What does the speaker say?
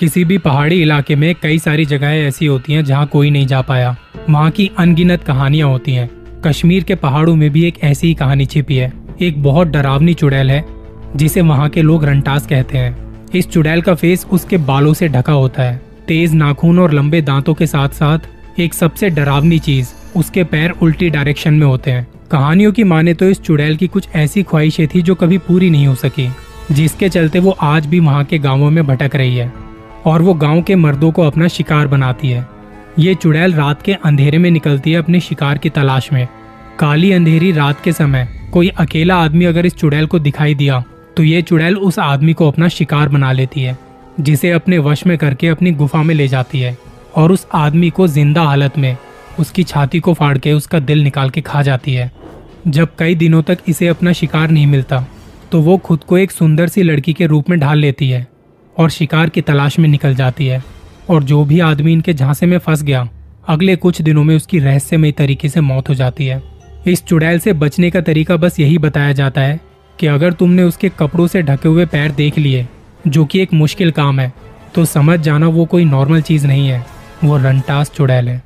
किसी भी पहाड़ी इलाके में कई सारी जगहें ऐसी होती हैं जहाँ कोई नहीं जा पाया। वहाँ की अनगिनत कहानियाँ होती हैं। कश्मीर के पहाड़ों में भी एक ऐसी ही कहानी छिपी है। एक बहुत डरावनी चुड़ैल है, जिसे वहाँ के लोग रंटास कहते हैं। इस चुड़ैल का फेस उसके बालों से ढका होता है। तेज नाखून और लंबे दांतों के साथ साथ एक सबसे डरावनी चीज़ उसके पैर उल्टी डायरेक्शन में होते हैं। कहानियों की माने तो इस चुड़ैल की कुछ ऐसी ख्वाहिशें थी जो कभी पूरी नहीं हो सकी, जिसके चलते वो आज भी वहाँ के गाँवों में भटक रही है। और वो गाँव के मर्दों को अपना शिकार बनाती है। ये चुड़ैल रात के अंधेरे में निकलती है अपने शिकार की तलाश में। काली अंधेरी रात के समय, कोई अकेला आदमी अगर इस चुड़ैल को दिखाई दिया तो ये चुड़ैल उस आदमी को अपना शिकार बना लेती है, जिसे अपने वश में करके अपनी गुफा में ले जाती है, और उस आदमी को ज़िंदा हालत में, उसकी छाती को फाड़ के उसका दिल निकाल के खा जाती है। जब कई दिनों तक इसे अपना शिकार नहीं मिलता तो वो खुद को एक सुंदर सी लड़की के रूप में ढाल लेती है। और शिकार की तलाश में निकल जाती है। और जो भी आदमी इनके झांसे में फंस गया, अगले कुछ दिनों में उसकी रहस्यमय तरीके से मौत हो जाती है। इस चुड़ैल से बचने का तरीका बस यही बताया जाता है कि अगर तुमने उसके कपड़ों से ढके हुए पैर देख लिए, जो कि एक मुश्किल काम है तो समझ जाना वो कोई नॉर्मल चीज़ नहीं है, वो रनटास चुड़ैल है।